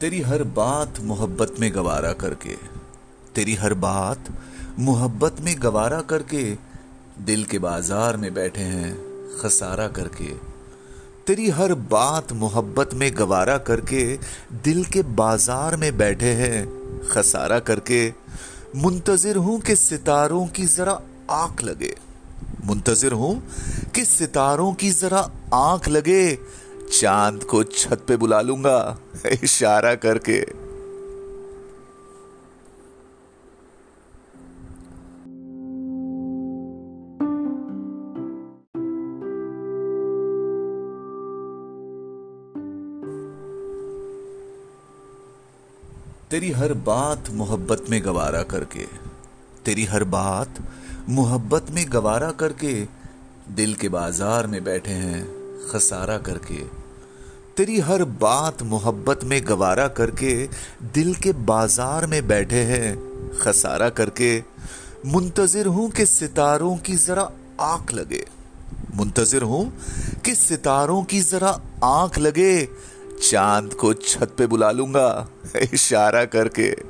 तेरी हर बात मोहब्बत में गवारा करके, तेरी हर बात मोहब्बत में गवारा करके, दिल के बाज़ार में बैठे हैं, खसारा करके। तेरी हर बात मोहब्बत में गवारा करके, दिल के बाज़ार में बैठे हैं, खसारा करके। मुंतजिर हूँ कि सितारों की जरा आँख लगे। मुंतजिर हूँ कि सितारों की जरा आँख लगे चाँद को छत पे बुला लूँगा, इशारा करके। तेरी हर बात मोहब्बत में गवारा करके, तेरी हर बात मोहब्बत में गवारा करके, दिल के बाज़ार में बैठे हैं, खसारा करके। तेरी हर बात मोहब्बत में गवारा करके दिल के बाज़ार में बैठे हैं, खसारा करके। मुंतजिर हूँ कि सितारों की जरा आँख लगे। मुंतजिर हूँ कि सितारों की जरा आँख लगे। चाँद को छत पे बुला लूँगा, इशारा करके।